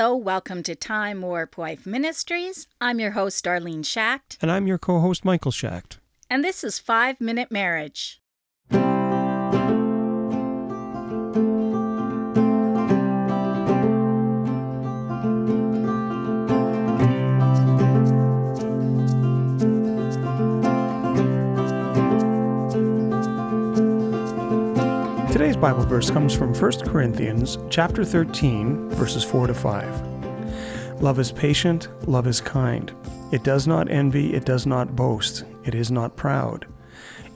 Hello, welcome to Time Warp Wife Ministries. I'm your host, Darlene Schacht, And I'm your co host, Michael Schacht. and this is Five Minute Marriage. Today's Bible verse comes from 1 Corinthians chapter 13, verses 4 to 5. Love is patient, love is kind. It does not envy, it does not boast, it is not proud.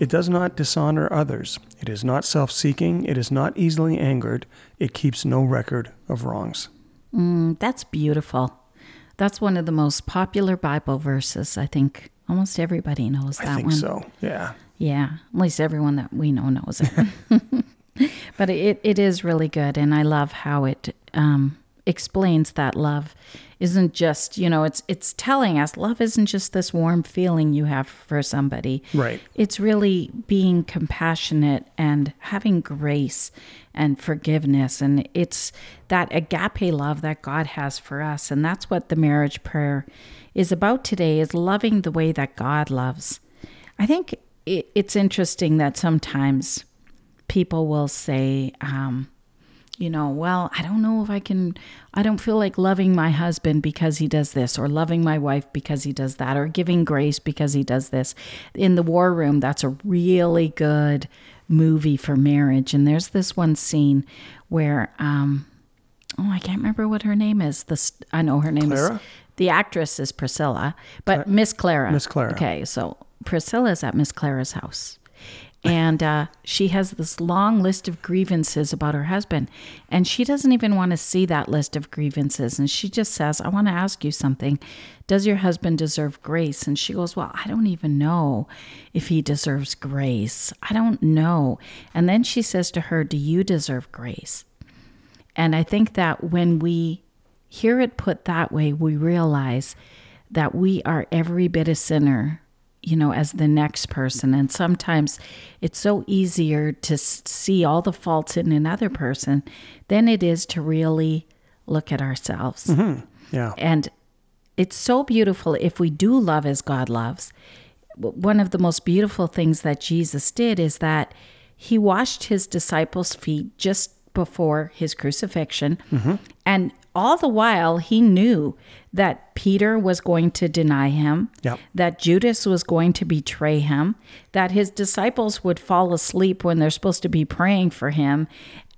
It does not dishonor others, it is not self seeking, it is not easily angered, it keeps no record of wrongs. Mm, that's beautiful. That's one of the most popular Bible verses. I think almost everybody knows that I think one. so, yeah. Yeah, at least everyone that we know knows it. but it, it is really good, and I love how it um, explains that love isn't just you know it's it's telling us love isn't just this warm feeling you have for somebody. Right. It's really being compassionate and having grace and forgiveness, and it's that agape love that God has for us, and that's what the marriage prayer is about today: is loving the way that God loves. I think it, it's interesting that sometimes people will say, um, you know, well, I don't know if I can, I don't feel like loving my husband because he does this, or loving my wife because he does that, or giving grace because he does this. In the war room, that's a really good movie for marriage. And there's this one scene where, um, oh, I can't remember what her name is. The st- I know her name Clara? is the actress is Priscilla, but Miss Clara. Miss Clara. Okay, so Priscilla's at Miss Clara's house. And uh, she has this long list of grievances about her husband. And she doesn't even want to see that list of grievances. And she just says, I want to ask you something. Does your husband deserve grace? And she goes, Well, I don't even know if he deserves grace. I don't know. And then she says to her, Do you deserve grace? And I think that when we hear it put that way, we realize that we are every bit a sinner, you know, as the next person. And sometimes it's so easier to see all the faults in another person than it is to really look at ourselves. Mm-hmm. Yeah. And it's so beautiful if we do love as God loves. One of the most beautiful things that Jesus did is that he washed his disciples' feet just before his crucifixion. Mm-hmm. And all the while, he knew that Peter was going to deny him, Yep. that Judas was going to betray him, that his disciples would fall asleep when they're supposed to be praying for him.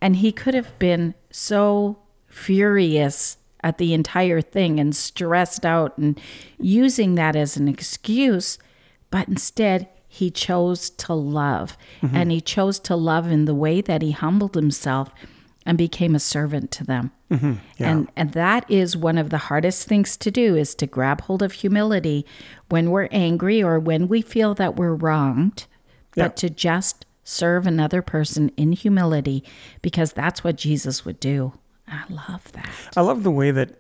And he could have been so furious at the entire thing and stressed out and using that as an excuse. But instead, he chose to love. Mm-hmm. And he chose to love in the way that he humbled himself and became a servant to them. And and that is one of the hardest things to do is to grab hold of humility when we're angry or when we feel that we're wronged, Yeah. but to just serve another person in humility because that's what Jesus would do. I love that. I love the way that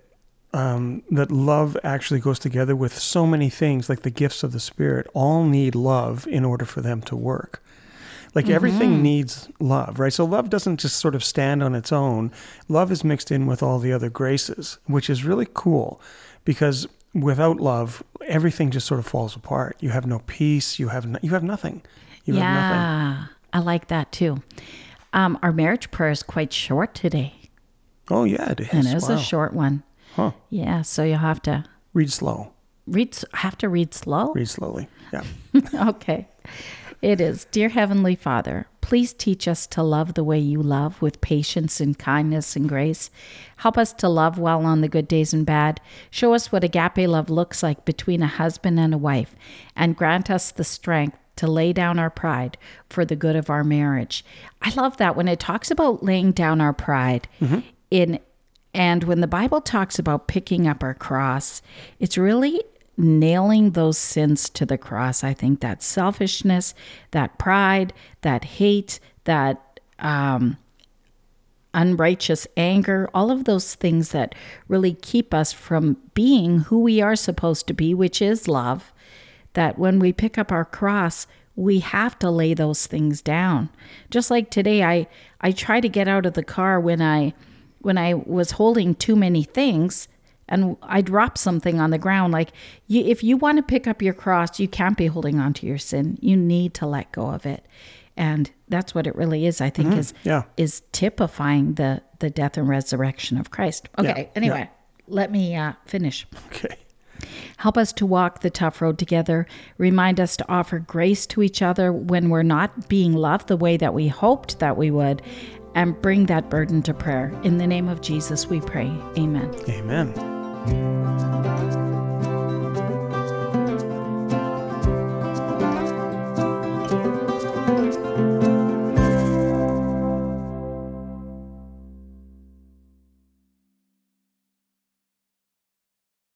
um, that love actually goes together with so many things, like the gifts of the Spirit, all need love in order for them to work. Like everything needs love, right? So love doesn't just sort of stand on its own. Love is mixed in with all the other graces, which is really cool because without love, everything just sort of falls apart. You have no peace. You have no, you have nothing. You have nothing. yeah, I like that too. Um, our marriage prayer is quite short today, Oh yeah, it is. and it is Wow. a short one. Huh. Yeah, so you'll have to Read slow. read. Have to read slow. Read slowly. Yeah. okay. It is. Dear Heavenly Father, please teach us to love the way you love with patience and kindness and grace. Help us to love well on the good days and bad. Show us what agape love looks like between a husband and a wife, and grant us the strength to lay down our pride for the good of our marriage. I love that when it talks about laying down our pride mm-hmm. in and when the Bible talks about picking up our cross, it's really nailing those sins to the cross. I think that selfishness, that pride, that hate, that um, unrighteous anger, all of those things that really keep us from being who we are supposed to be, which is love, that when we pick up our cross, we have to lay those things down. Just like today, I, I try to get out of the car when I when I was holding too many things and I dropped something on the ground. Like, you, if you want to pick up your cross, you can't be holding on to your sin. You need to let go of it. And that's what it really is, I think, is Yeah. is typifying the the death and resurrection of Christ. Okay, Yeah, anyway, let me uh, finish. Okay. Help us to walk the tough road together. Remind us to offer grace to each other when we're not being loved the way that we hoped that we would, and bring that burden to prayer. In the name of Jesus, we pray. Amen. Amen. Thank you.